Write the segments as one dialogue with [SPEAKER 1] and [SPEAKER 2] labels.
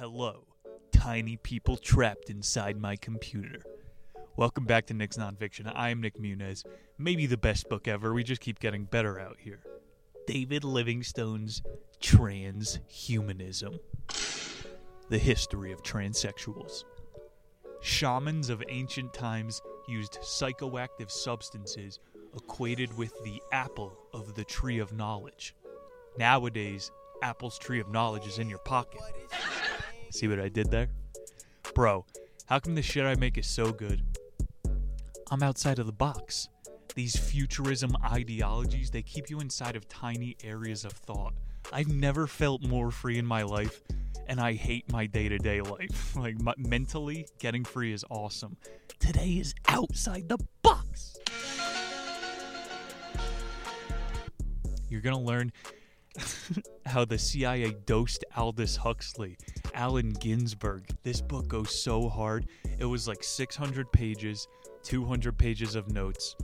[SPEAKER 1] Hello, tiny people trapped inside my computer. Welcome back to Nick's Nonfiction. I am Nick Muniz. Maybe the best book ever. We just keep getting better out here. David Livingstone's Transhumanism The History of Transsexuals. Shamans of ancient times used psychoactive substances equated with the apple of the tree of knowledge. Nowadays, Apple's tree of knowledge is in your pocket. See what I did there? Bro, how come the shit I make is so good? I'm outside of the box. These futurism ideologies, they keep you inside of tiny areas of thought. I've never felt more free in my life, and I hate my day to day life. like, m- mentally, getting free is awesome. Today is outside the box. You're gonna learn how the CIA dosed Aldous Huxley, Allen Ginsberg. This book goes so hard. It was like 600 pages, 200 pages of notes.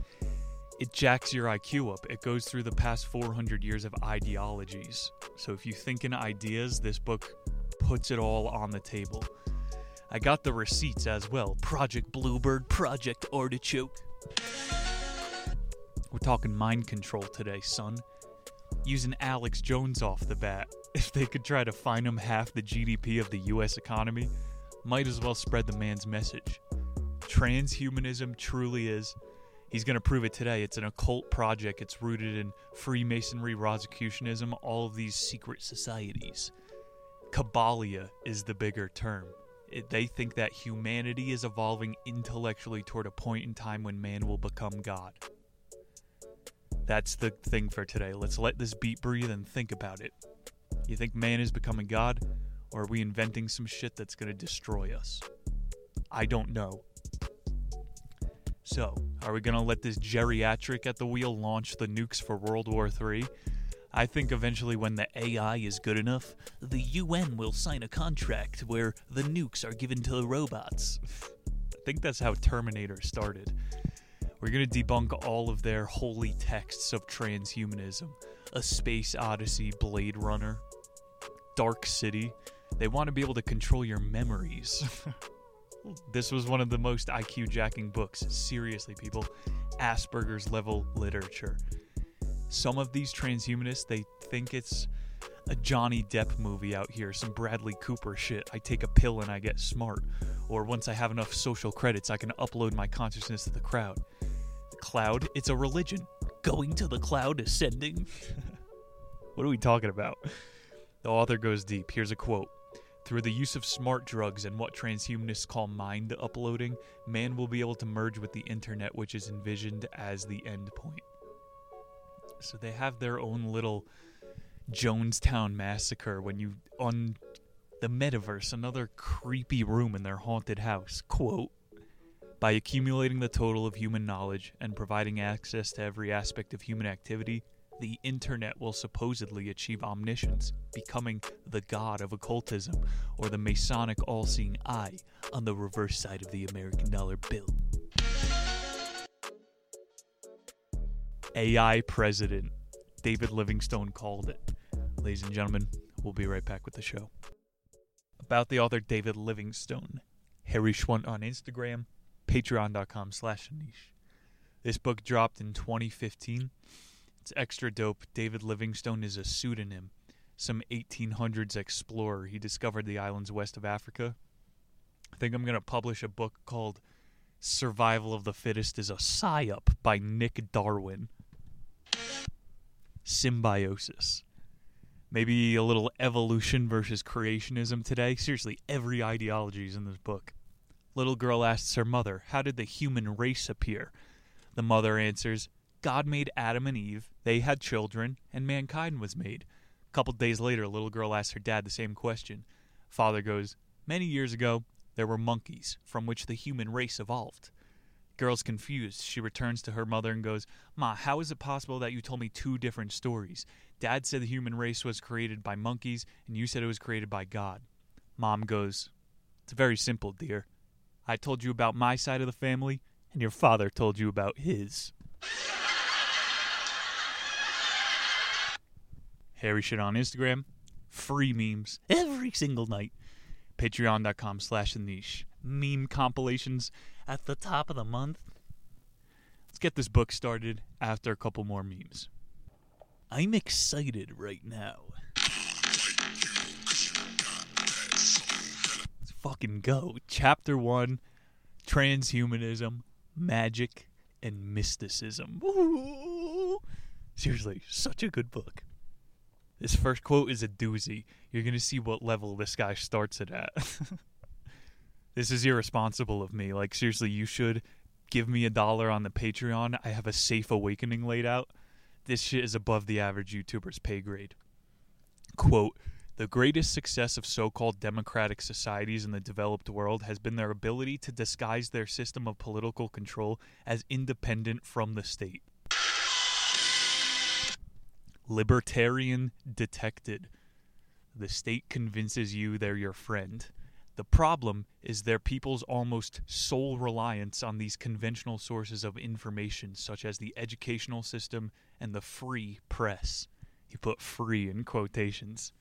[SPEAKER 1] It jacks your IQ up. It goes through the past 400 years of ideologies. So if you think in ideas, this book puts it all on the table. I got the receipts as well Project Bluebird, Project Artichoke. We're talking mind control today, son using Alex Jones off the bat. If they could try to find him half the GDP of the US economy, might as well spread the man's message. Transhumanism truly is. He's going to prove it today. It's an occult project. It's rooted in Freemasonry, Rosicrucianism, all of these secret societies. Kabbalia is the bigger term. It, they think that humanity is evolving intellectually toward a point in time when man will become God. That's the thing for today. Let's let this beat breathe and think about it. You think man is becoming God, or are we inventing some shit that's going to destroy us? I don't know. So, are we going to let this geriatric at the wheel launch the nukes for World War III? I think eventually, when the AI is good enough, the UN will sign a contract where the nukes are given to the robots. I think that's how Terminator started. We're going to debunk all of their holy texts of transhumanism a space odyssey, Blade Runner, Dark City. They want to be able to control your memories. this was one of the most IQ jacking books. Seriously, people. Asperger's level literature. Some of these transhumanists, they think it's a Johnny Depp movie out here, some Bradley Cooper shit. I take a pill and I get smart. Or once I have enough social credits, I can upload my consciousness to the crowd cloud, it's a religion. Going to the cloud, ascending. what are we talking about? The author goes deep. Here's a quote. Through the use of smart drugs and what transhumanists call mind uploading, man will be able to merge with the internet, which is envisioned as the end point. So they have their own little Jonestown massacre when you on the metaverse, another creepy room in their haunted house. Quote by accumulating the total of human knowledge and providing access to every aspect of human activity, the internet will supposedly achieve omniscience, becoming the god of occultism or the Masonic all seeing eye on the reverse side of the American dollar bill. AI president, David Livingstone called it. Ladies and gentlemen, we'll be right back with the show. About the author David Livingstone, Harry Schwant on Instagram, patreon.com slash niche. This book dropped in 2015. It's extra dope. David Livingstone is a pseudonym, some 1800s explorer. He discovered the islands west of Africa. I think I'm going to publish a book called Survival of the Fittest is a PSYOP by Nick Darwin. Symbiosis. Maybe a little evolution versus creationism today. Seriously, every ideology is in this book. Little girl asks her mother, How did the human race appear? The mother answers, God made Adam and Eve, they had children, and mankind was made. A couple days later, little girl asks her dad the same question. Father goes, Many years ago, there were monkeys, from which the human race evolved. Girl's confused. She returns to her mother and goes, Ma, how is it possible that you told me two different stories? Dad said the human race was created by monkeys, and you said it was created by God. Mom goes, It's very simple, dear. I told you about my side of the family, and your father told you about his. Harry shit on Instagram. Free memes every single night. Patreon.com slash the niche. Meme compilations at the top of the month. Let's get this book started after a couple more memes. I'm excited right now. Fucking go. Chapter 1 Transhumanism, Magic, and Mysticism. Ooh. Seriously, such a good book. This first quote is a doozy. You're going to see what level this guy starts it at. this is irresponsible of me. Like, seriously, you should give me a dollar on the Patreon. I have a safe awakening laid out. This shit is above the average YouTuber's pay grade. Quote The greatest success of so called democratic societies in the developed world has been their ability to disguise their system of political control as independent from the state. Libertarian detected. The state convinces you they're your friend. The problem is their people's almost sole reliance on these conventional sources of information, such as the educational system and the free press. He put free in quotations.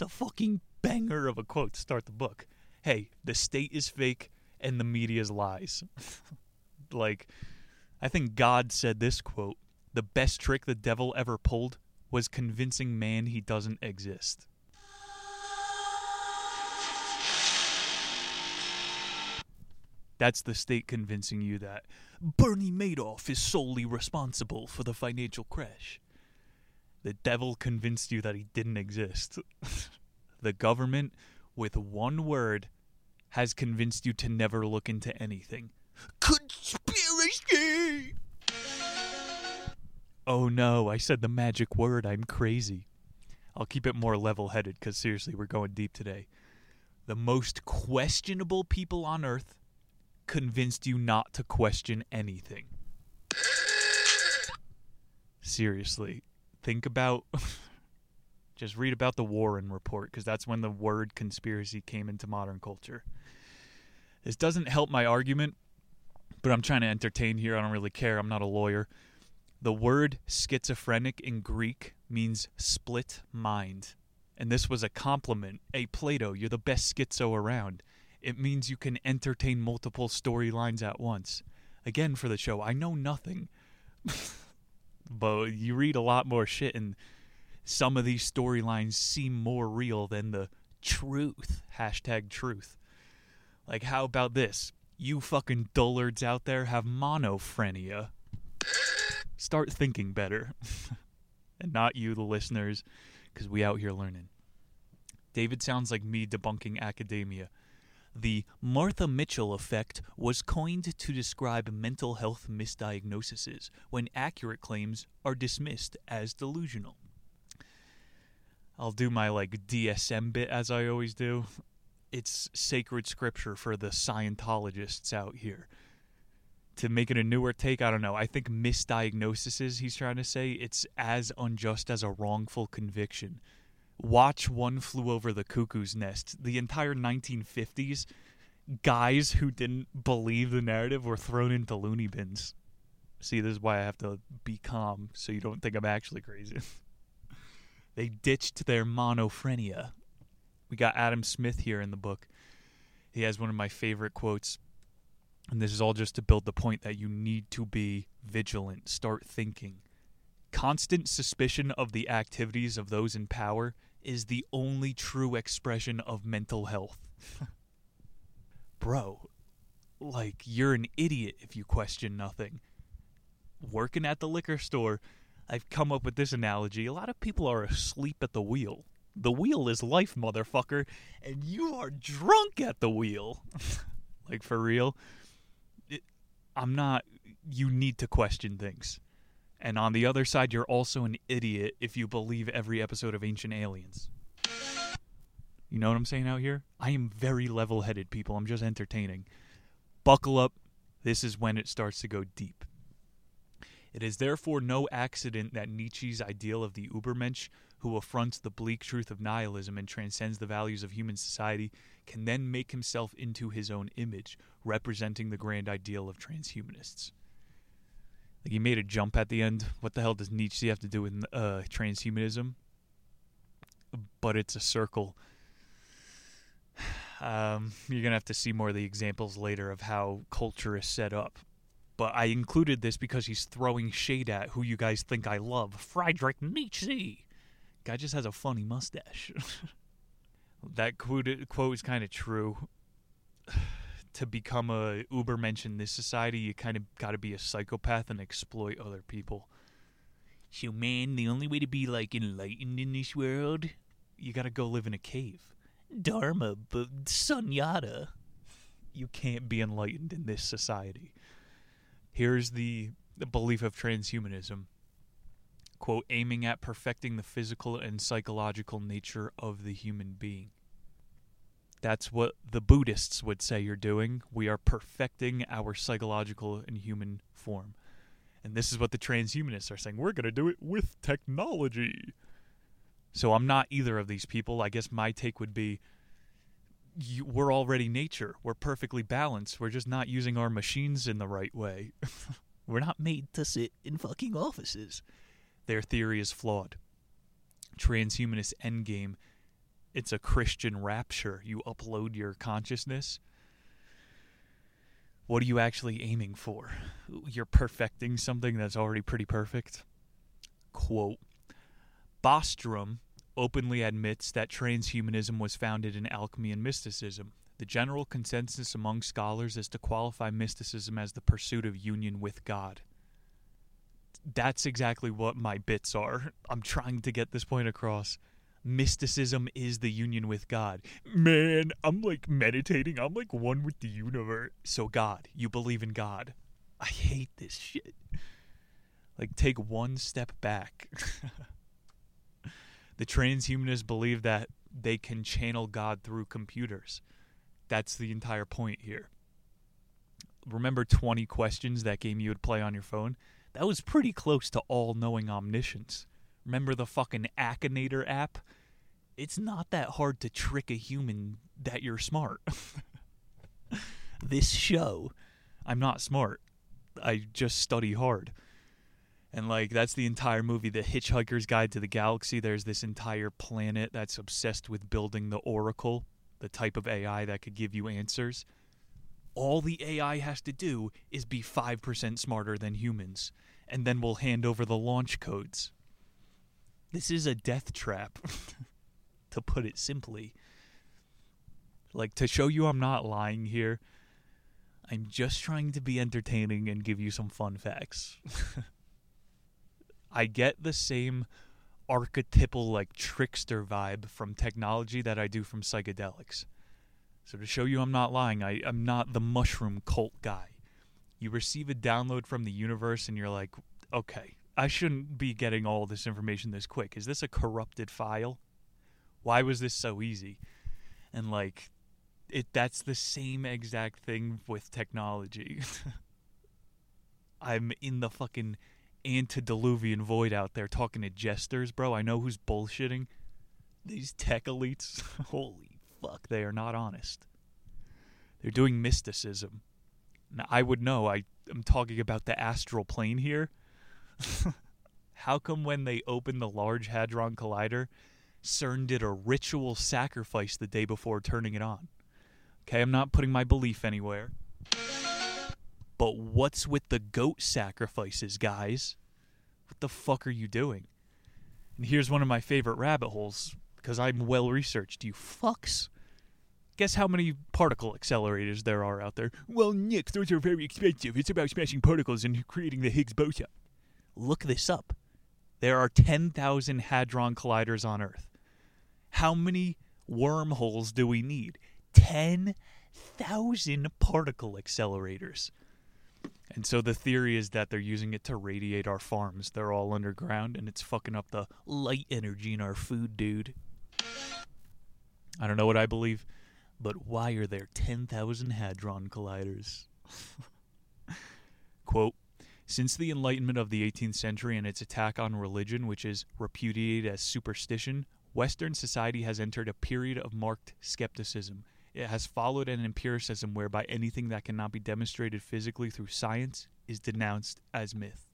[SPEAKER 1] It's a fucking banger of a quote to start the book. Hey, the state is fake and the media's lies. like, I think God said this quote The best trick the devil ever pulled was convincing man he doesn't exist. That's the state convincing you that Bernie Madoff is solely responsible for the financial crash. The devil convinced you that he didn't exist. the government, with one word, has convinced you to never look into anything. Conspiracy! Oh no, I said the magic word. I'm crazy. I'll keep it more level headed because seriously, we're going deep today. The most questionable people on earth convinced you not to question anything. Seriously, think about. just read about the Warren Report because that's when the word conspiracy came into modern culture. This doesn't help my argument, but I'm trying to entertain here. I don't really care. I'm not a lawyer. The word schizophrenic in Greek means split mind. And this was a compliment. Hey, Plato, you're the best schizo around it means you can entertain multiple storylines at once. Again, for the show, I know nothing. but you read a lot more shit, and some of these storylines seem more real than the truth. Hashtag truth. Like, how about this? You fucking dullards out there have monophrenia. Start thinking better. and not you, the listeners, because we out here learning. David sounds like me debunking academia. The Martha Mitchell effect was coined to describe mental health misdiagnoses when accurate claims are dismissed as delusional. I'll do my like DSM bit as I always do. It's sacred scripture for the Scientologists out here. To make it a newer take, I don't know. I think misdiagnoses, he's trying to say, it's as unjust as a wrongful conviction watch One Flew Over the Cuckoo's Nest. The entire 1950s, guys who didn't believe the narrative were thrown into loony bins. See, this is why I have to be calm so you don't think I'm actually crazy. they ditched their monophrenia. We got Adam Smith here in the book. He has one of my favorite quotes. And this is all just to build the point that you need to be vigilant, start thinking. Constant suspicion of the activities of those in power is the only true expression of mental health. Bro, like, you're an idiot if you question nothing. Working at the liquor store, I've come up with this analogy. A lot of people are asleep at the wheel. The wheel is life, motherfucker, and you are drunk at the wheel. like, for real? It, I'm not. You need to question things. And on the other side, you're also an idiot if you believe every episode of Ancient Aliens. You know what I'm saying out here? I am very level headed, people. I'm just entertaining. Buckle up. This is when it starts to go deep. It is therefore no accident that Nietzsche's ideal of the Ubermensch, who affronts the bleak truth of nihilism and transcends the values of human society, can then make himself into his own image, representing the grand ideal of transhumanists. Like he made a jump at the end. What the hell does Nietzsche have to do with uh, transhumanism? But it's a circle. Um, you're gonna have to see more of the examples later of how culture is set up. But I included this because he's throwing shade at who you guys think I love, Friedrich Nietzsche. Guy just has a funny mustache. that quote, quote is kind of true. to become a ubermensch in this society, you kind of got to be a psychopath and exploit other people. So, man, the only way to be like enlightened in this world, you got to go live in a cave. Dharma, but sunyata. You can't be enlightened in this society. Here's the, the belief of transhumanism quote, aiming at perfecting the physical and psychological nature of the human being. That's what the Buddhists would say you're doing. We are perfecting our psychological and human form. And this is what the transhumanists are saying. We're going to do it with technology. So I'm not either of these people. I guess my take would be you, we're already nature. We're perfectly balanced. We're just not using our machines in the right way. we're not made to sit in fucking offices. Their theory is flawed. Transhumanist endgame it's a Christian rapture. You upload your consciousness. What are you actually aiming for? You're perfecting something that's already pretty perfect. Quote Bostrom openly admits that transhumanism was founded in alchemy and mysticism. The general consensus among scholars is to qualify mysticism as the pursuit of union with God. That's exactly what my bits are. I'm trying to get this point across mysticism is the union with God. Man, I'm like meditating. I'm like one with the universe. So, God, you believe in God. I hate this shit. Like, take one step back. the transhumanists believe that they can channel God through computers. That's the entire point here. Remember 20 questions, that game you would play on your phone? That was pretty close to all knowing omniscience. Remember the fucking Akinator app? It's not that hard to trick a human that you're smart. this show, I'm not smart. I just study hard. And like that's the entire movie, The Hitchhiker's Guide to the Galaxy. There's this entire planet that's obsessed with building the Oracle, the type of AI that could give you answers. All the AI has to do is be 5% smarter than humans, and then we'll hand over the launch codes. This is a death trap, to put it simply. Like, to show you I'm not lying here, I'm just trying to be entertaining and give you some fun facts. I get the same archetypal, like, trickster vibe from technology that I do from psychedelics. So, to show you I'm not lying, I, I'm not the mushroom cult guy. You receive a download from the universe and you're like, okay, I shouldn't be getting all this information this quick. Is this a corrupted file? Why was this so easy? And like it that's the same exact thing with technology. I'm in the fucking antediluvian void out there talking to jesters, bro. I know who's bullshitting. These tech elites, holy fuck, they are not honest. They're doing mysticism. Now, I would know. I am talking about the astral plane here. How come when they opened the Large Hadron Collider, CERN did a ritual sacrifice the day before turning it on? Okay, I'm not putting my belief anywhere. But what's with the goat sacrifices, guys? What the fuck are you doing? And here's one of my favorite rabbit holes because I'm well researched, you fucks. Guess how many particle accelerators there are out there? Well, Nick, those are very expensive. It's about smashing particles and creating the Higgs boson. Look this up. There are 10,000 Hadron Colliders on Earth. How many wormholes do we need? 10,000 particle accelerators. And so the theory is that they're using it to radiate our farms. They're all underground and it's fucking up the light energy in our food, dude. I don't know what I believe, but why are there 10,000 Hadron Colliders? Quote since the Enlightenment of the 18th century and its attack on religion, which is repudiated as superstition, Western society has entered a period of marked skepticism. It has followed an empiricism whereby anything that cannot be demonstrated physically through science is denounced as myth.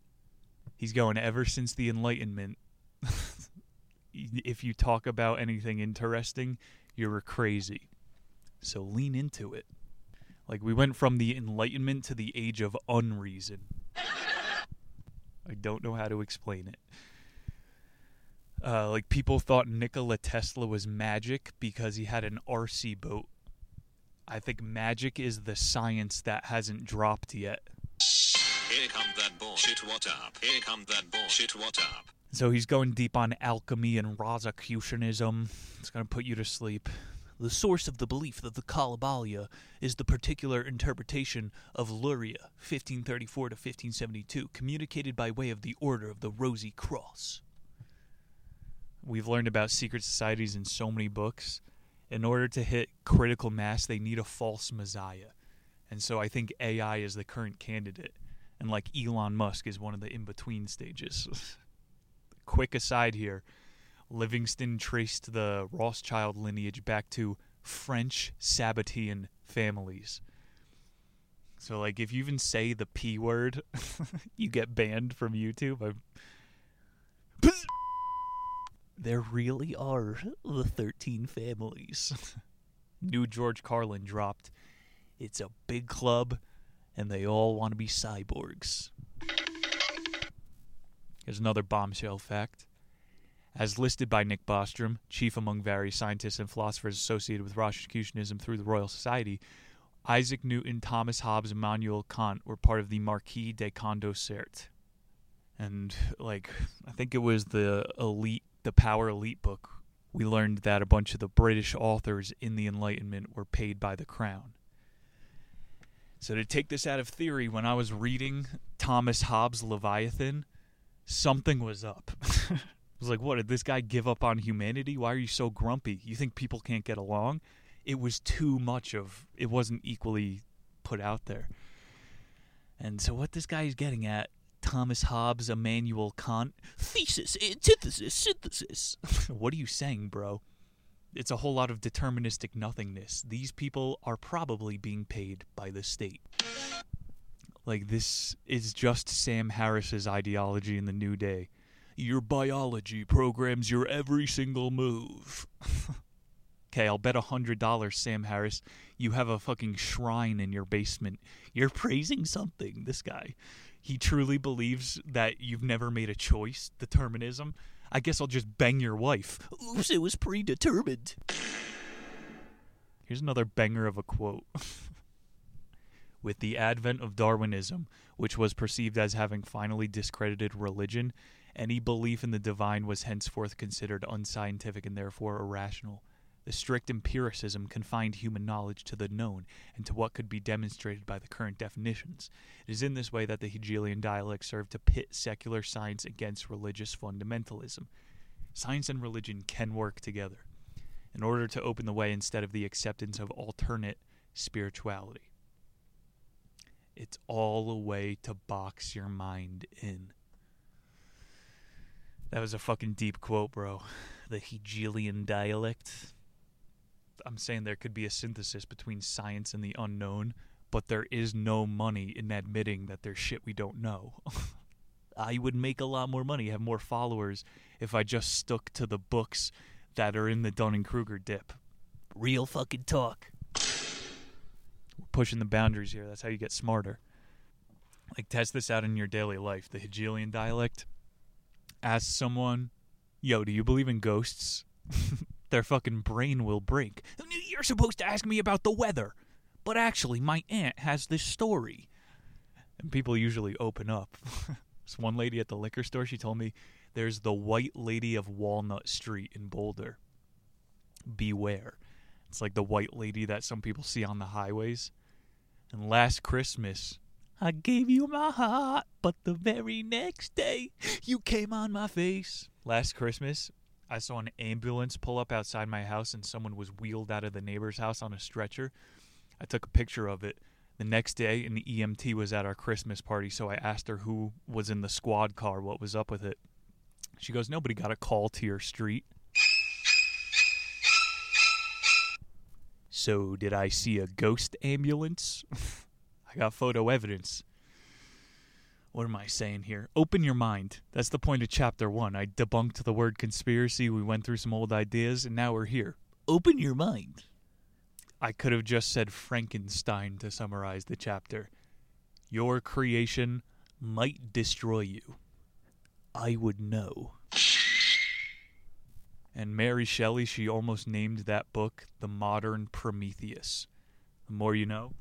[SPEAKER 1] He's going ever since the Enlightenment. if you talk about anything interesting, you're crazy. So lean into it. Like we went from the Enlightenment to the age of unreason. I don't know how to explain it. Uh, like people thought Nikola Tesla was magic because he had an RC boat. I think magic is the science that hasn't dropped yet.
[SPEAKER 2] Here come that bullshit, what up? Here come that bullshit, what up?
[SPEAKER 1] So he's going deep on alchemy and Rosicrucianism. It's going to put you to sleep. The source of the belief that the Kalabalia is the particular interpretation of Luria, 1534 to 1572, communicated by way of the Order of the Rosy Cross. We've learned about secret societies in so many books. In order to hit critical mass, they need a false messiah. And so I think AI is the current candidate. And like Elon Musk is one of the in between stages. Quick aside here Livingstone traced the Rothschild lineage back to French Sabbatean families. So, like, if you even say the P word, you get banned from YouTube. I'm... There really are the 13 families. New George Carlin dropped. It's a big club, and they all want to be cyborgs. Here's another bombshell fact. As listed by Nick Bostrom, chief among various scientists and philosophers associated with Rosicrucianism through the Royal Society, Isaac Newton, Thomas Hobbes, and Immanuel Kant were part of the Marquis de Condorcet. And, like, I think it was the elite, the Power Elite book, we learned that a bunch of the British authors in the Enlightenment were paid by the crown. So, to take this out of theory, when I was reading Thomas Hobbes' Leviathan, something was up. Was like, what, did this guy give up on humanity? Why are you so grumpy? You think people can't get along? It was too much of, it wasn't equally put out there. And so, what this guy is getting at, Thomas Hobbes, Immanuel Kant, thesis, antithesis, synthesis. what are you saying, bro? It's a whole lot of deterministic nothingness. These people are probably being paid by the state. Like, this is just Sam Harris's ideology in the New Day. Your biology programs your every single move. okay, I'll bet a hundred dollars, Sam Harris, you have a fucking shrine in your basement. You're praising something, this guy. He truly believes that you've never made a choice, determinism. I guess I'll just bang your wife. Oops, it was predetermined. Here's another banger of a quote. With the advent of Darwinism, which was perceived as having finally discredited religion, any belief in the divine was henceforth considered unscientific and therefore irrational. The strict empiricism confined human knowledge to the known and to what could be demonstrated by the current definitions. It is in this way that the Hegelian dialect served to pit secular science against religious fundamentalism. Science and religion can work together in order to open the way instead of the acceptance of alternate spirituality. It's all a way to box your mind in. That was a fucking deep quote, bro. The Hegelian dialect. I'm saying there could be a synthesis between science and the unknown, but there is no money in admitting that there's shit we don't know. I would make a lot more money, have more followers, if I just stuck to the books that are in the Dunning Kruger dip. Real fucking talk. We're pushing the boundaries here. That's how you get smarter. Like, test this out in your daily life. The Hegelian dialect. Ask someone, yo, do you believe in ghosts? Their fucking brain will break. You're supposed to ask me about the weather. But actually, my aunt has this story. And people usually open up. this one lady at the liquor store, she told me there's the White Lady of Walnut Street in Boulder. Beware. It's like the white lady that some people see on the highways. And last Christmas, I gave you my heart, but the very next day, you came on my face. Last Christmas, I saw an ambulance pull up outside my house and someone was wheeled out of the neighbor's house on a stretcher. I took a picture of it. The next day, an EMT was at our Christmas party, so I asked her who was in the squad car, what was up with it. She goes, Nobody got a call to your street. So, did I see a ghost ambulance? I got photo evidence. What am I saying here? Open your mind. That's the point of chapter one. I debunked the word conspiracy. We went through some old ideas, and now we're here. Open your mind. I could have just said Frankenstein to summarize the chapter. Your creation might destroy you. I would know. And Mary Shelley, she almost named that book The Modern Prometheus. The more you know.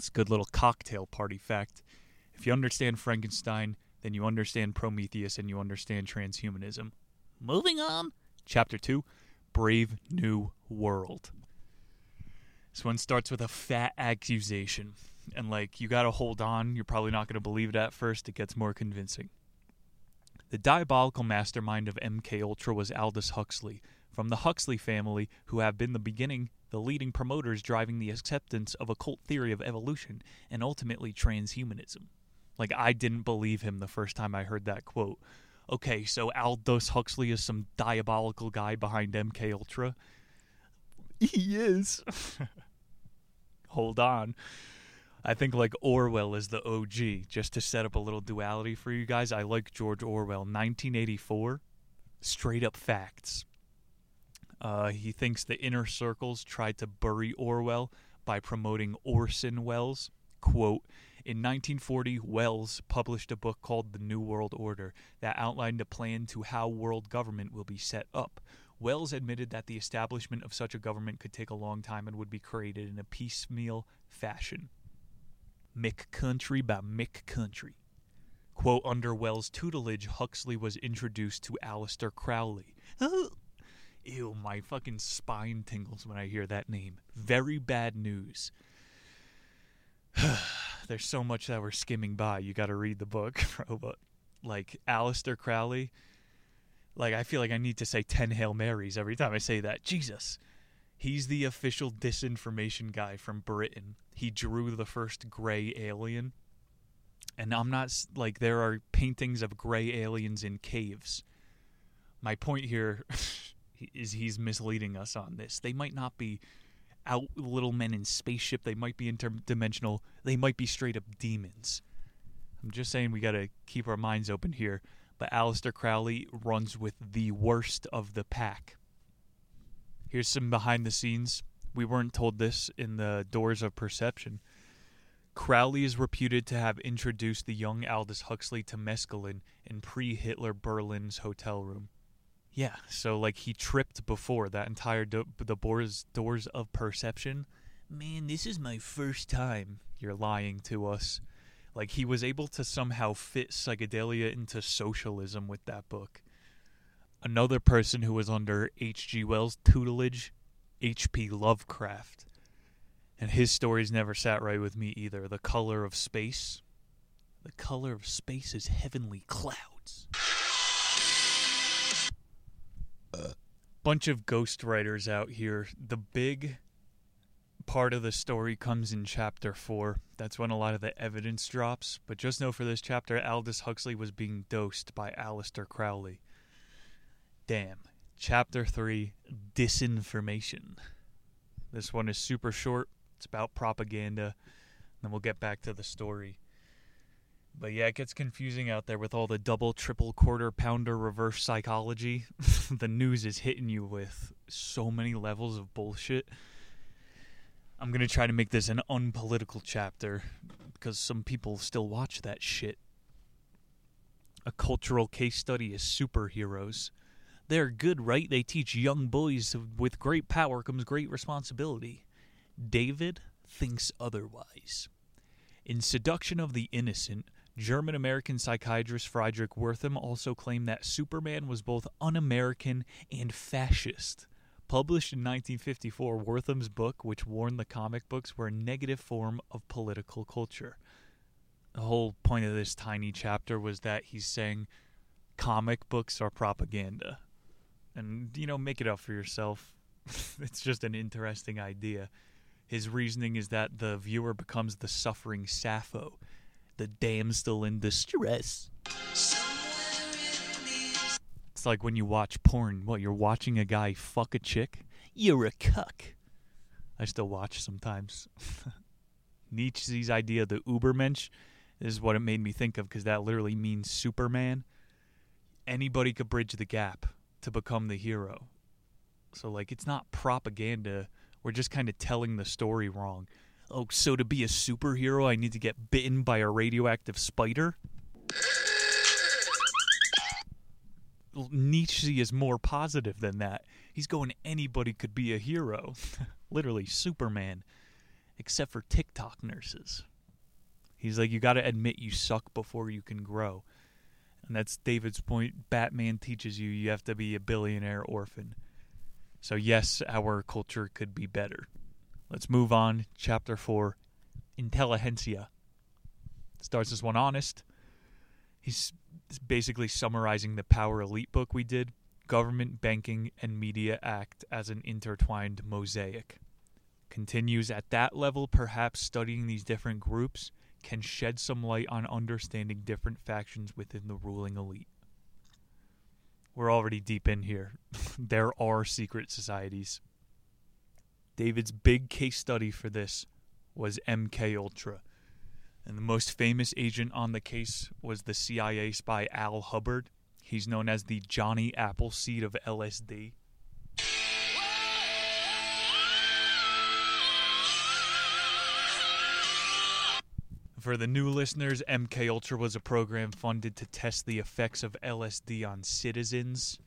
[SPEAKER 1] It's a good little cocktail party fact. If you understand Frankenstein, then you understand Prometheus and you understand transhumanism. Moving on. Chapter 2 Brave New World. This one starts with a fat accusation. And, like, you gotta hold on. You're probably not gonna believe it at first. It gets more convincing. The diabolical mastermind of MK Ultra was Aldous Huxley, from the Huxley family, who have been the beginning, the leading promoters driving the acceptance of a cult theory of evolution and ultimately transhumanism. Like I didn't believe him the first time I heard that quote. Okay, so Aldous Huxley is some diabolical guy behind MK Ultra. He is. Hold on. I think like Orwell is the OG. Just to set up a little duality for you guys, I like George Orwell. 1984, straight up facts. Uh, he thinks the inner circles tried to bury Orwell by promoting Orson Welles. Quote, in 1940, Wells published a book called The New World Order that outlined a plan to how world government will be set up. Wells admitted that the establishment of such a government could take a long time and would be created in a piecemeal fashion. Mick Country by Mick Country. Quote, under Wells' tutelage, Huxley was introduced to Aleister Crowley. Ew, my fucking spine tingles when I hear that name. Very bad news. There's so much that we're skimming by. You got to read the book, bro. But like Aleister Crowley, like I feel like I need to say 10 Hail Marys every time I say that. Jesus. He's the official disinformation guy from Britain. He drew the first gray alien. And I'm not like there are paintings of gray aliens in caves. My point here is he's misleading us on this. They might not be out little men in spaceship, they might be interdimensional, they might be straight up demons. I'm just saying we got to keep our minds open here. But Aleister Crowley runs with the worst of the pack. Here's some behind the scenes. We weren't told this in the Doors of Perception. Crowley is reputed to have introduced the young Aldous Huxley to mescaline in pre Hitler Berlin's hotel room. Yeah, so like he tripped before that entire do- the doors, doors of Perception. Man, this is my first time. You're lying to us. Like he was able to somehow fit psychedelia into socialism with that book another person who was under H.G. Wells' tutelage, H.P. Lovecraft. And his stories never sat right with me either. The color of space. The color of space is heavenly clouds. Bunch of ghostwriters out here. The big part of the story comes in chapter 4. That's when a lot of the evidence drops. But just know for this chapter, Aldous Huxley was being dosed by Aleister Crowley. Damn. Chapter 3 Disinformation. This one is super short. It's about propaganda. Then we'll get back to the story. But yeah, it gets confusing out there with all the double, triple, quarter pounder reverse psychology. the news is hitting you with so many levels of bullshit. I'm going to try to make this an unpolitical chapter because some people still watch that shit. A cultural case study is superheroes. They're good, right? They teach young boys with great power comes great responsibility. David thinks otherwise. In Seduction of the Innocent, German American psychiatrist Friedrich Wertham also claimed that Superman was both un American and fascist. Published in 1954, Wertham's book, which warned the comic books were a negative form of political culture. The whole point of this tiny chapter was that he's saying comic books are propaganda and you know make it up for yourself. it's just an interesting idea. His reasoning is that the viewer becomes the suffering Sappho, the damsel in distress. It's like when you watch porn. What, you're watching a guy fuck a chick? You're a cuck. I still watch sometimes. Nietzsche's idea, the Ubermensch, is what it made me think of because that literally means Superman. Anybody could bridge the gap to become the hero. So like it's not propaganda. We're just kind of telling the story wrong. Oh, so to be a superhero, I need to get bitten by a radioactive spider? Nietzsche is more positive than that. He's going anybody could be a hero. Literally Superman. Except for TikTok nurses. He's like, you got to admit you suck before you can grow. And that's David's point. Batman teaches you you have to be a billionaire orphan. So, yes, our culture could be better. Let's move on. Chapter 4 Intelligentsia. Starts this one honest. He's basically summarizing the Power Elite book we did. Government, banking, and media act as an intertwined mosaic. Continues at that level, perhaps studying these different groups can shed some light on understanding different factions within the ruling elite. We're already deep in here. there are secret societies. David's big case study for this was MK Ultra. And the most famous agent on the case was the CIA spy Al Hubbard. He's known as the Johnny Appleseed of LSD. For the new listeners, MK Ultra was a program funded to test the effects of LSD on citizens.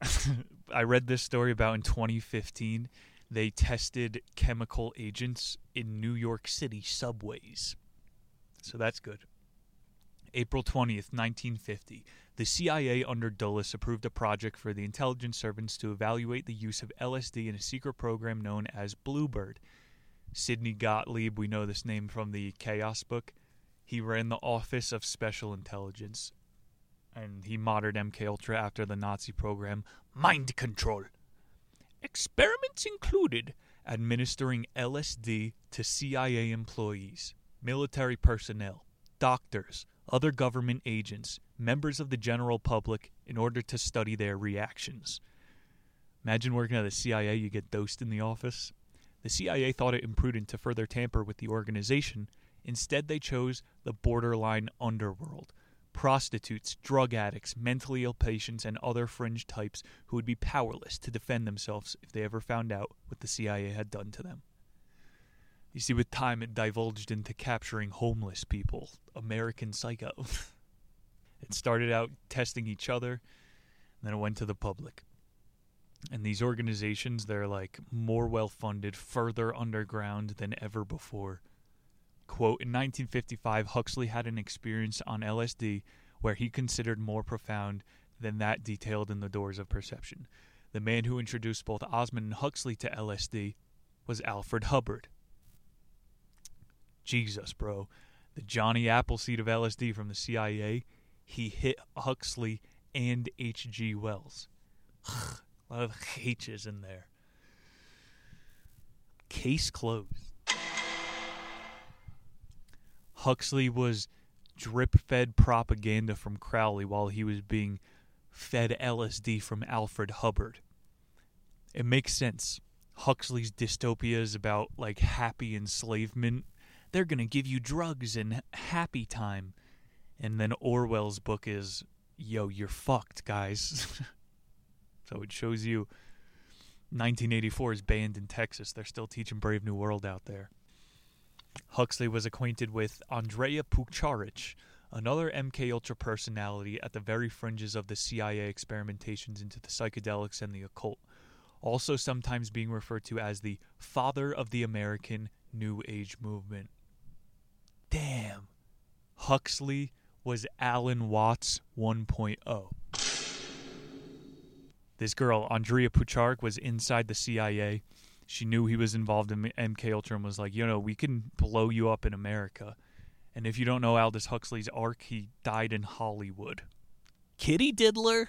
[SPEAKER 1] I read this story about in 2015. They tested chemical agents in New York City subways. So that's good. April 20th, 1950. The CIA under Dulles approved a project for the intelligence servants to evaluate the use of LSD in a secret program known as Bluebird. Sidney Gottlieb, we know this name from the Chaos book. He ran the Office of Special Intelligence, and he modeled MK Ultra after the Nazi program Mind Control. Experiments included administering LSD to CIA employees, military personnel, doctors, other government agents, members of the general public in order to study their reactions. Imagine working at the CIA, you get dosed in the office. The CIA thought it imprudent to further tamper with the organization. Instead, they chose the borderline underworld prostitutes, drug addicts, mentally ill patients, and other fringe types who would be powerless to defend themselves if they ever found out what the CIA had done to them. You see, with time, it divulged into capturing homeless people. American Psycho. it started out testing each other, then it went to the public. And these organizations, they're like more well funded, further underground than ever before. Quote In 1955, Huxley had an experience on LSD where he considered more profound than that detailed in The Doors of Perception. The man who introduced both Osmond and Huxley to LSD was Alfred Hubbard. Jesus, bro. The Johnny Appleseed of LSD from the CIA, he hit Huxley and H.G. Wells. A lot of H's in there. Case closed. Huxley was drip fed propaganda from Crowley while he was being fed LSD from Alfred Hubbard. It makes sense. Huxley's dystopia is about like happy enslavement. They're going to give you drugs and happy time. And then Orwell's book is, yo, you're fucked, guys. So it shows you 1984 is banned in Texas. They're still teaching Brave New World out there. Huxley was acquainted with Andrea Puharich, another MK Ultra personality at the very fringes of the CIA experimentations into the psychedelics and the occult, also sometimes being referred to as the father of the American New Age movement. Damn. Huxley was Alan Watts 1.0. This girl, Andrea Puharich, was inside the CIA. She knew he was involved in MK Ultra and was like, you know, we can blow you up in America. And if you don't know Aldous Huxley's arc, he died in Hollywood. Kitty Diddler.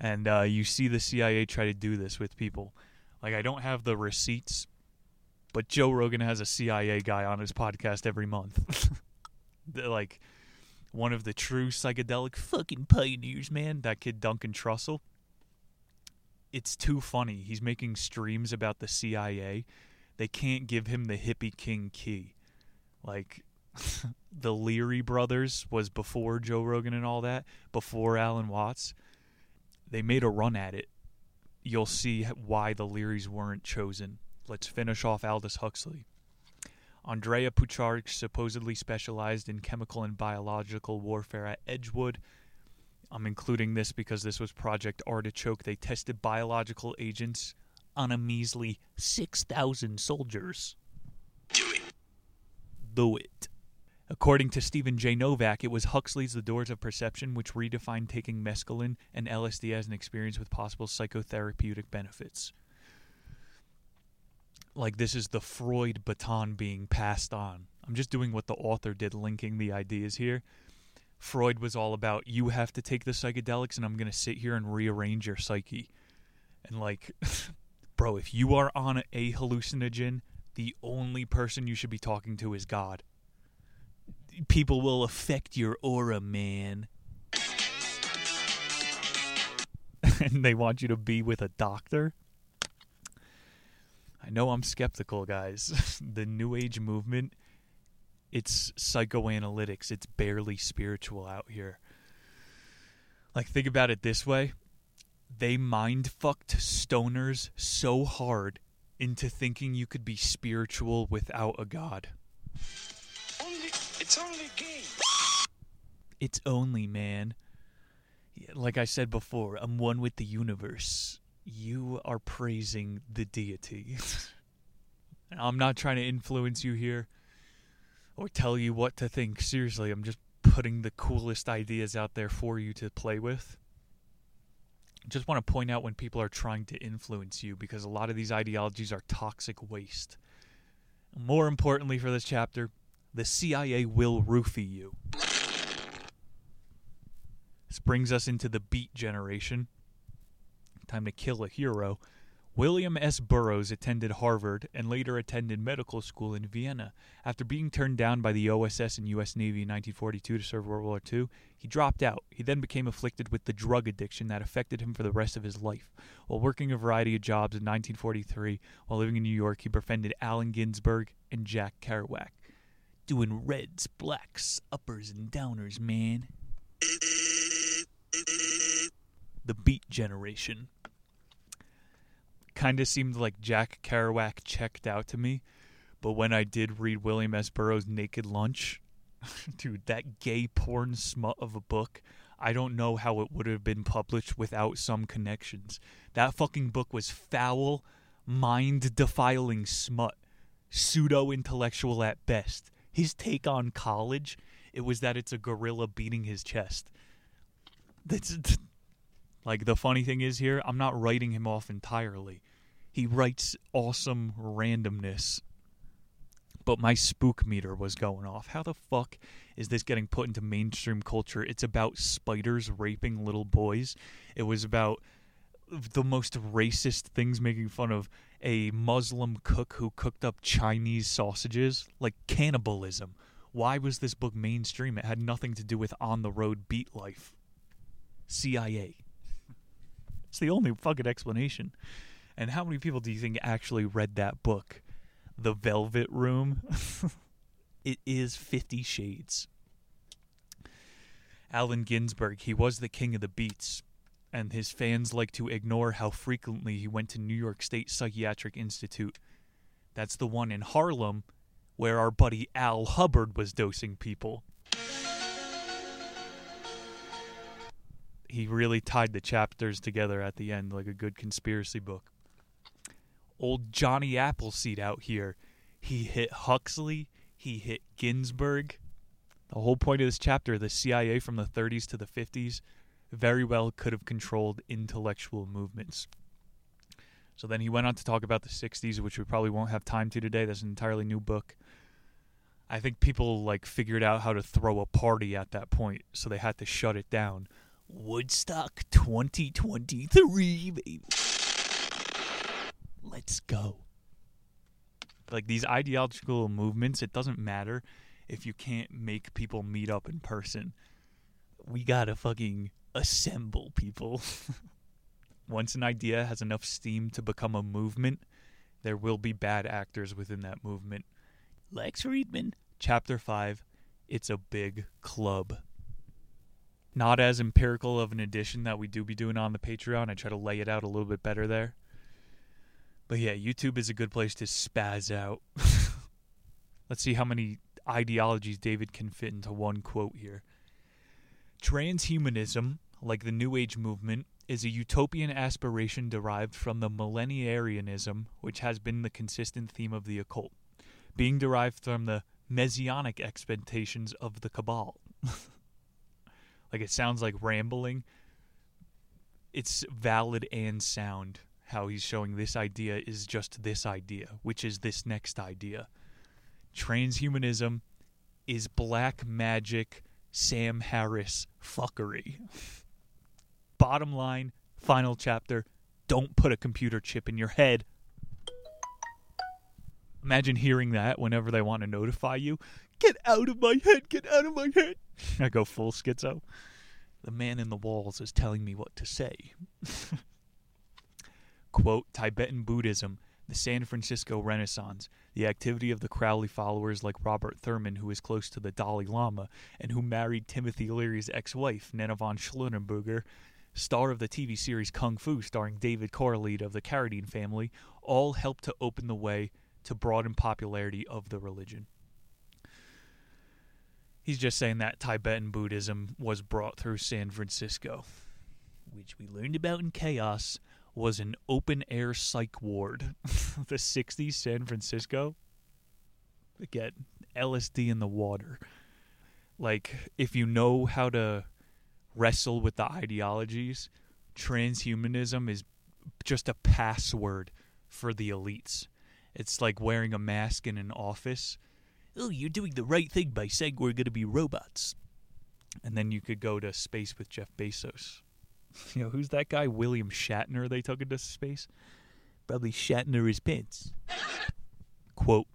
[SPEAKER 1] And uh, you see the CIA try to do this with people. Like, I don't have the receipts, but Joe Rogan has a CIA guy on his podcast every month. like, one of the true psychedelic fucking pioneers, man. That kid Duncan Trussell. It's too funny. He's making streams about the CIA. They can't give him the hippie king key. Like the Leary brothers was before Joe Rogan and all that, before Alan Watts. they made a run at it. You'll see why the Learys weren't chosen. Let's finish off Aldous Huxley. Andrea Puharich supposedly specialized in chemical and biological warfare at Edgewood. I'm including this because this was Project Artichoke. They tested biological agents on a measly 6,000 soldiers.
[SPEAKER 2] Do it.
[SPEAKER 1] Do it. According to Stephen J. Novak, it was Huxley's The Doors of Perception which redefined taking mescaline and LSD as an experience with possible psychotherapeutic benefits. Like, this is the Freud baton being passed on. I'm just doing what the author did, linking the ideas here. Freud was all about you have to take the psychedelics, and I'm going to sit here and rearrange your psyche. And, like, bro, if you are on a hallucinogen, the only person you should be talking to is God people will affect your aura, man. and they want you to be with a doctor. I know I'm skeptical, guys. the New Age movement, it's psychoanalytics. It's barely spiritual out here. Like, think about it this way they mind fucked stoners so hard into thinking you could be spiritual without a god.
[SPEAKER 3] It's only game.
[SPEAKER 1] It's only, man. Like I said before, I'm one with the universe. You are praising the deity. I'm not trying to influence you here or tell you what to think. Seriously, I'm just putting the coolest ideas out there for you to play with. Just want to point out when people are trying to influence you because a lot of these ideologies are toxic waste. More importantly for this chapter, the CIA will roofie you. This brings us into the beat generation. Time to kill a hero. William S. Burroughs attended Harvard and later attended medical school in Vienna. After being turned down by the OSS and U.S. Navy in 1942 to serve World War II, he dropped out. He then became afflicted with the drug addiction that affected him for the rest of his life. While working a variety of jobs in 1943, while living in New York, he befriended Allen Ginsberg and Jack Kerouac doing reds, blacks, uppers, and downers, man. The Beat Generation. Kinda seemed like Jack Kerouac checked out to me, but when I did read William S. Burroughs' Naked Lunch, dude, that gay porn smut of a book, I don't know how it would have been published without some connections. That fucking book was foul, mind defiling smut, pseudo intellectual at best his take on college, it was that it's a gorilla beating his chest. That's like the funny thing is here, I'm not writing him off entirely. He writes awesome randomness. But my spook meter was going off. How the fuck is this getting put into mainstream culture? It's about spiders raping little boys. It was about the most racist things making fun of a Muslim cook who cooked up Chinese sausages, like cannibalism. Why was this book mainstream? It had nothing to do with on the road beat life. CIA. It's the only fucking explanation. And how many people do you think actually read that book? The Velvet Room? it is Fifty Shades. Allen Ginsberg, he was the king of the beats and his fans like to ignore how frequently he went to New York State Psychiatric Institute. That's the one in Harlem where our buddy Al Hubbard was dosing people. He really tied the chapters together at the end like a good conspiracy book. Old Johnny Appleseed out here. He hit Huxley, he hit Ginsberg. The whole point of this chapter, the CIA from the 30s to the 50s, very well could have controlled intellectual movements. So then he went on to talk about the 60s, which we probably won't have time to today. That's an entirely new book. I think people like figured out how to throw a party at that point, so they had to shut it down. Woodstock 2023, baby. Let's go. Like these ideological movements, it doesn't matter if you can't make people meet up in person. We gotta fucking assemble people. Once an idea has enough steam to become a movement, there will be bad actors within that movement. Lex Fridman, Chapter 5 It's a Big Club. not as empirical of an edition that we do be doing on the Patreon. I try to lay it out a little bit better there. But yeah, YouTube is a good place to spaz out. Let's see how many ideologies David can fit into one quote here. Transhumanism, like the New Age movement, is a utopian aspiration derived from the millenarianism, which has been the consistent theme of the occult, being derived from the messianic expectations of the Cabal. like it sounds like rambling. It's valid and sound how he's showing this idea is just this idea, which is this next idea. Transhumanism is black magic Sam Harris fuckery. Bottom line, final chapter don't put a computer chip in your head. Imagine hearing that whenever they want to notify you. Get out of my head, get out of my head. I go full schizo. The man in the walls is telling me what to say. Quote Tibetan Buddhism, the San Francisco Renaissance, the activity of the Crowley followers like Robert Thurman, who is close to the Dalai Lama and who married Timothy Leary's ex wife, Nana von Schlunenberger, star of the TV series Kung Fu, starring David Carradine of the Carradine family, all helped to open the way to broaden popularity of the religion. He's just saying that Tibetan Buddhism was brought through San Francisco, which we learned about in Chaos was an open air psych ward. the 60s San Francisco. Again, LSD in the water. Like, if you know how to wrestle with the ideologies, transhumanism is just a password for the elites. It's like wearing a mask in an office. Oh, you're doing the right thing by saying we're going to be robots. And then you could go to space with Jeff Bezos. You know, who's that guy? William Shatner they took into space? Probably Shatner his pants. Quote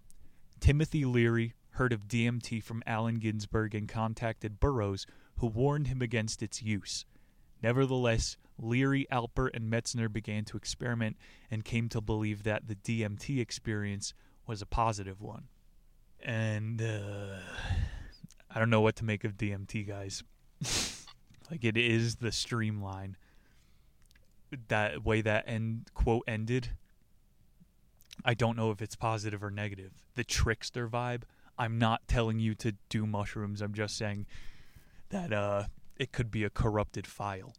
[SPEAKER 1] Timothy Leary heard of DMT from Allen Ginsberg and contacted Burroughs, who warned him against its use. Nevertheless, Leary, Alpert, and Metzner began to experiment and came to believe that the DMT experience was a positive one. And uh, I don't know what to make of DMT, guys. like it is the streamline. That way that end quote ended. I don't know if it's positive or negative. The trickster vibe. I'm not telling you to do mushrooms. I'm just saying that uh, it could be a corrupted file.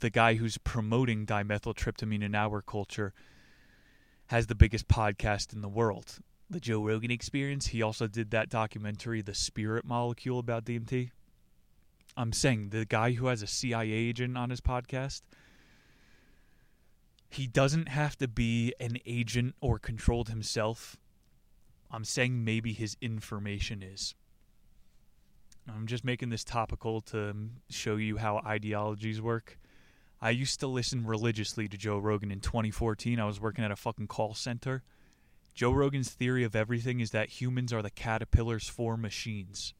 [SPEAKER 1] The guy who's promoting dimethyltryptamine in our culture has the biggest podcast in the world, the Joe Rogan Experience. He also did that documentary, The Spirit Molecule, about DMT. I'm saying the guy who has a CIA agent on his podcast, he doesn't have to be an agent or controlled himself. I'm saying maybe his information is. I'm just making this topical to show you how ideologies work. I used to listen religiously to Joe Rogan in 2014. I was working at a fucking call center. Joe Rogan's theory of everything is that humans are the caterpillars for machines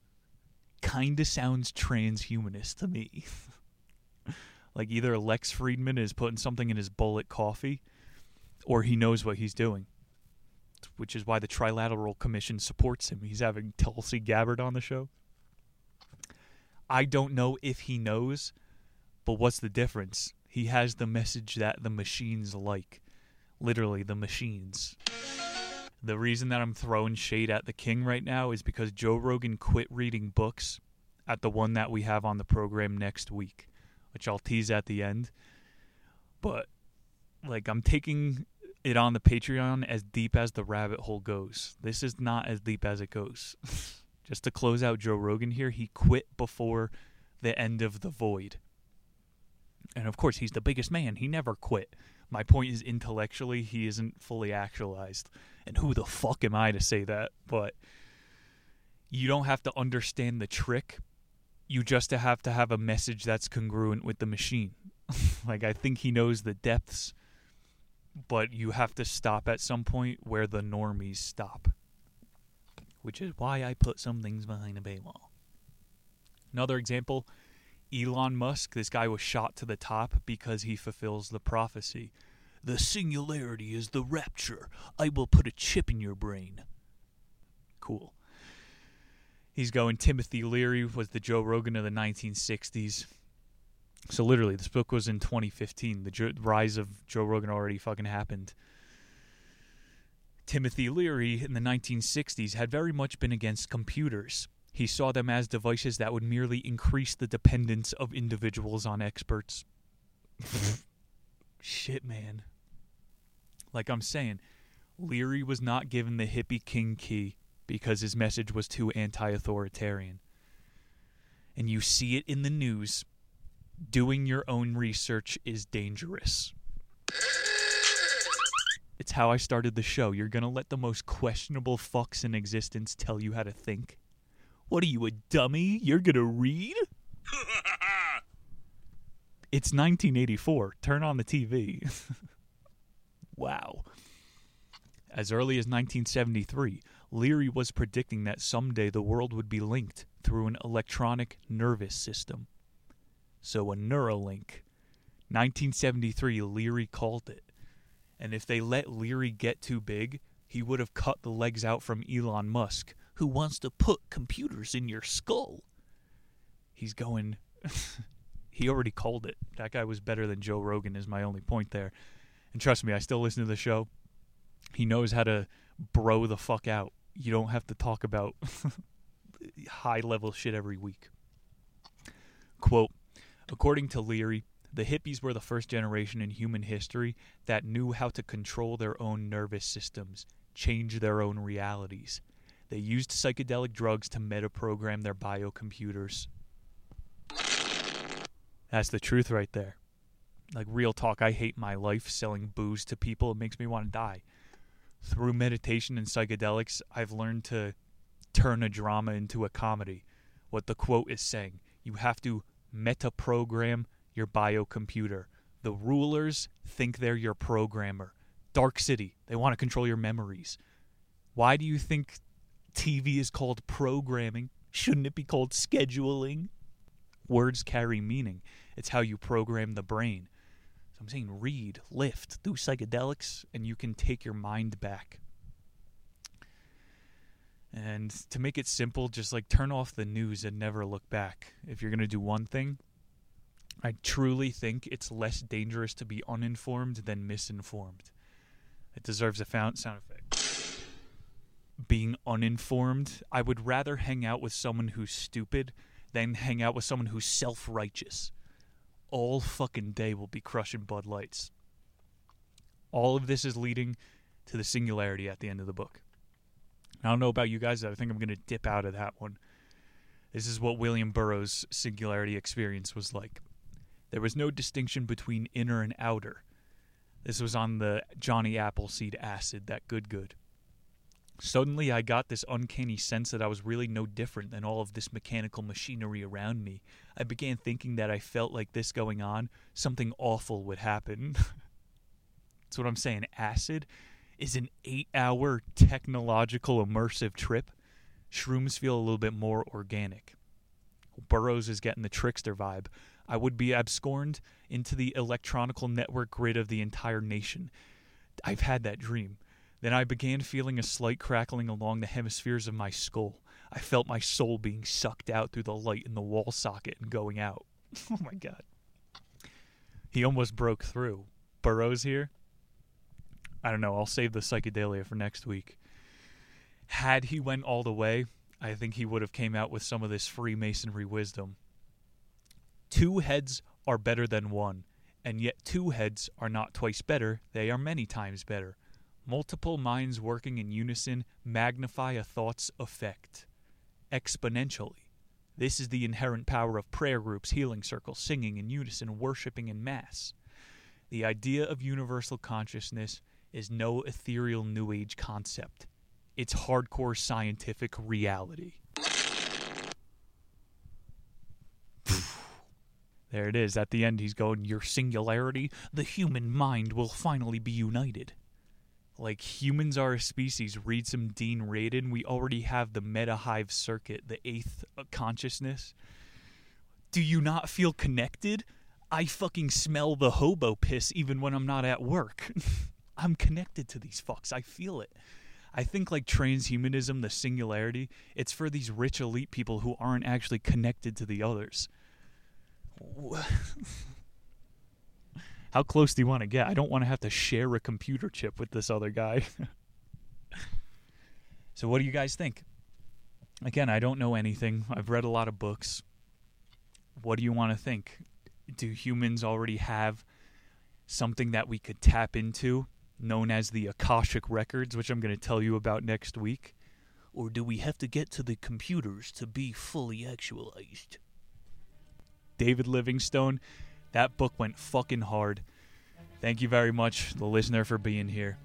[SPEAKER 1] kind of sounds transhumanist to me. like either Lex Fridman is putting something in his bullet coffee or he knows what he's doing. Which is why the Trilateral Commission supports him. He's having Tulsi Gabbard on the show. I don't know if he knows, but what's the difference? He has the message that the machines like. Literally, the machines. The reason that I'm throwing shade at the king right now is because Joe Rogan quit reading books at the one that we have on the program next week, which I'll tease at the end. But like I'm taking it on the Patreon as deep as the rabbit hole goes. This is not as deep as it goes. Just to close out Joe Rogan here, he quit before the end of the void. And of course, he's the biggest man. He never quit. My point is intellectually he isn't fully actualized. And who the fuck am I to say that? But you don't have to understand the trick. You just have to have a message that's congruent with the machine. like I think he knows the depths, but you have to stop at some point where the normies stop. Which is why I put some things behind a paywall. Another example, Elon Musk, this guy was shot to the top because he fulfills the prophecy. The singularity is the rapture. I will put a chip in your brain. Cool. He's going, Timothy Leary was the Joe Rogan of the 1960s. So literally, this book was in 2015. The jo- rise of Joe Rogan already fucking happened. Timothy Leary in the 1960s had very much been against computers. He saw them as devices that would merely increase the dependence of individuals on experts. Shit, man. Like I'm saying, Leary was not given the hippie king key because his message was too anti authoritarian. And you see it in the news. Doing your own research is dangerous. It's how I started the show. You're going to let the most questionable fucks in existence tell you how to think? What are you, a dummy? You're going to read? it's 1984. Turn on the TV. wow. As early as 1973, Leary was predicting that someday the world would be linked through an electronic nervous system. So a Neuralink. 1973, Leary called it. And if they let Leary get too big, he would have cut the legs out from Elon Musk, who wants to put computers in your skull. He's going. he already called it. That guy was better than Joe Rogan, is my only point there. And trust me, I still listen to the show. He knows how to bro the fuck out. You don't have to talk about high level shit every week. Quote According to Leary, the hippies were the first generation in human history that knew how to control their own nervous systems, change their own realities. They used psychedelic drugs to metaprogram their biocomputers. That's the truth right there. Like real talk, I hate my life selling booze to people. It makes me want to die. Through meditation and psychedelics, I've learned to turn a drama into a comedy. What the quote is saying you have to metaprogram your biocomputer. The rulers think they're your programmer. Dark City, they want to control your memories. Why do you think TV is called programming? Shouldn't it be called scheduling? Words carry meaning. It's how you program the brain. So I'm saying read, lift, do psychedelics, and you can take your mind back. And to make it simple, just like turn off the news and never look back. If you're going to do one thing, I truly think it's less dangerous to be uninformed than misinformed. It deserves a sound effect. Being uninformed, I would rather hang out with someone who's stupid than hang out with someone who's self righteous. All fucking day we'll be crushing Bud Lights. All of this is leading to the singularity at the end of the book. I don't know about you guys, I think I'm going to dip out of that one. This is what William Burroughs' singularity experience was like. There was no distinction between inner and outer. This was on the Johnny Appleseed acid, that good good. Suddenly, I got this uncanny sense that I was really no different than all of this mechanical machinery around me. I began thinking that I felt like this going on, something awful would happen. That's what I'm saying. Acid is an eight hour technological immersive trip. Shrooms feel a little bit more organic. Burroughs is getting the trickster vibe. I would be abscorned into the electronical network grid of the entire nation. I've had that dream. Then I began feeling a slight crackling along the hemispheres of my skull. I felt my soul being sucked out through the light in the wall socket and going out. oh my god. He almost broke through. Burroughs here? I don't know. I'll save the psychedelia for next week. Had he went all the way, I think he would have came out with some of this Freemasonry wisdom. Two heads are better than one, and yet two heads are not twice better, they are many times better. Multiple minds working in unison magnify a thought's effect exponentially. This is the inherent power of prayer groups, healing circles, singing in unison, worshiping in mass. The idea of universal consciousness is no ethereal New Age concept. It's hardcore scientific reality. there it is. At the end, he's going, Your singularity, the human mind will finally be united. Like humans are a species. Read some Dean Radin. We already have the meta hive circuit, the eighth uh, consciousness. Do you not feel connected? I fucking smell the hobo piss even when I'm not at work. I'm connected to these fucks. I feel it. I think like transhumanism, the singularity, it's for these rich elite people who aren't actually connected to the others. How close do you want to get? I don't want to have to share a computer chip with this other guy. so, what do you guys think? Again, I don't know anything. I've read a lot of books. What do you want to think? Do humans already have something that we could tap into, known as the Akashic Records, which I'm going to tell you about next week? Or do we have to get to the computers to be fully actualized? David Livingstone, that book went fucking hard. Thank you very much, the listener, for being here.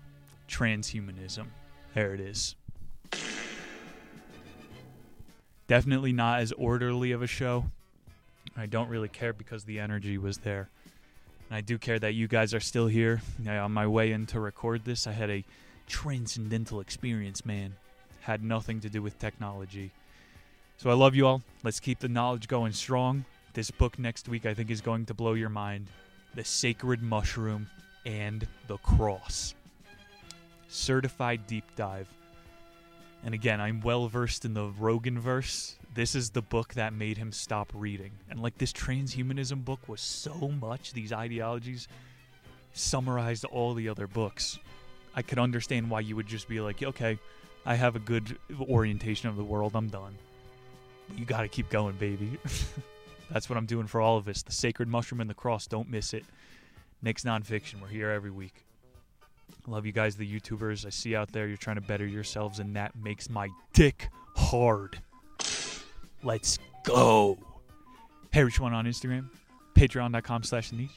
[SPEAKER 1] Transhumanism. There it is. Definitely not as orderly of a show. I don't really care because the energy was there. And I do care that you guys are still here. on my way in to record this, I had a transcendental experience, man. Had nothing to do with technology. So I love you all. Let's keep the knowledge going strong. This book next week I think is going to blow your mind. The Sacred Mushroom and the Cross. Certified deep dive. And again, I'm well versed in the Rogan verse. This is the book that made him stop reading. And like this transhumanism book was so much, these ideologies summarized all the other books. I could understand why you would just be like, okay, I have a good orientation of the world, I'm done. You gotta keep going, baby. That's what I'm doing for all of us. The Sacred Mushroom and the Cross. Don't miss it. Nick's Nonfiction. We're here every week. Love you guys, the YouTubers I see out there. You're trying to better yourselves, and that makes my dick hard. Let's go. Hey, which one on Instagram? Patreon.com slash niche.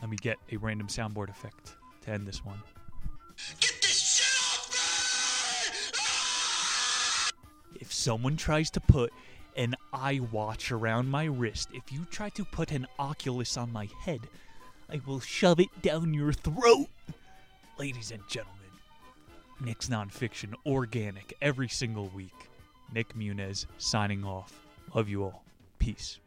[SPEAKER 1] Let me get a random soundboard effect to end this one.
[SPEAKER 2] Get this shit off me! Ah!
[SPEAKER 1] If someone tries to put an eye watch around my wrist, if you try to put an Oculus on my head, I will shove it down your throat. Ladies and gentlemen, Nick's Nonfiction Organic every single week. Nick Munez signing off. Love you all. Peace.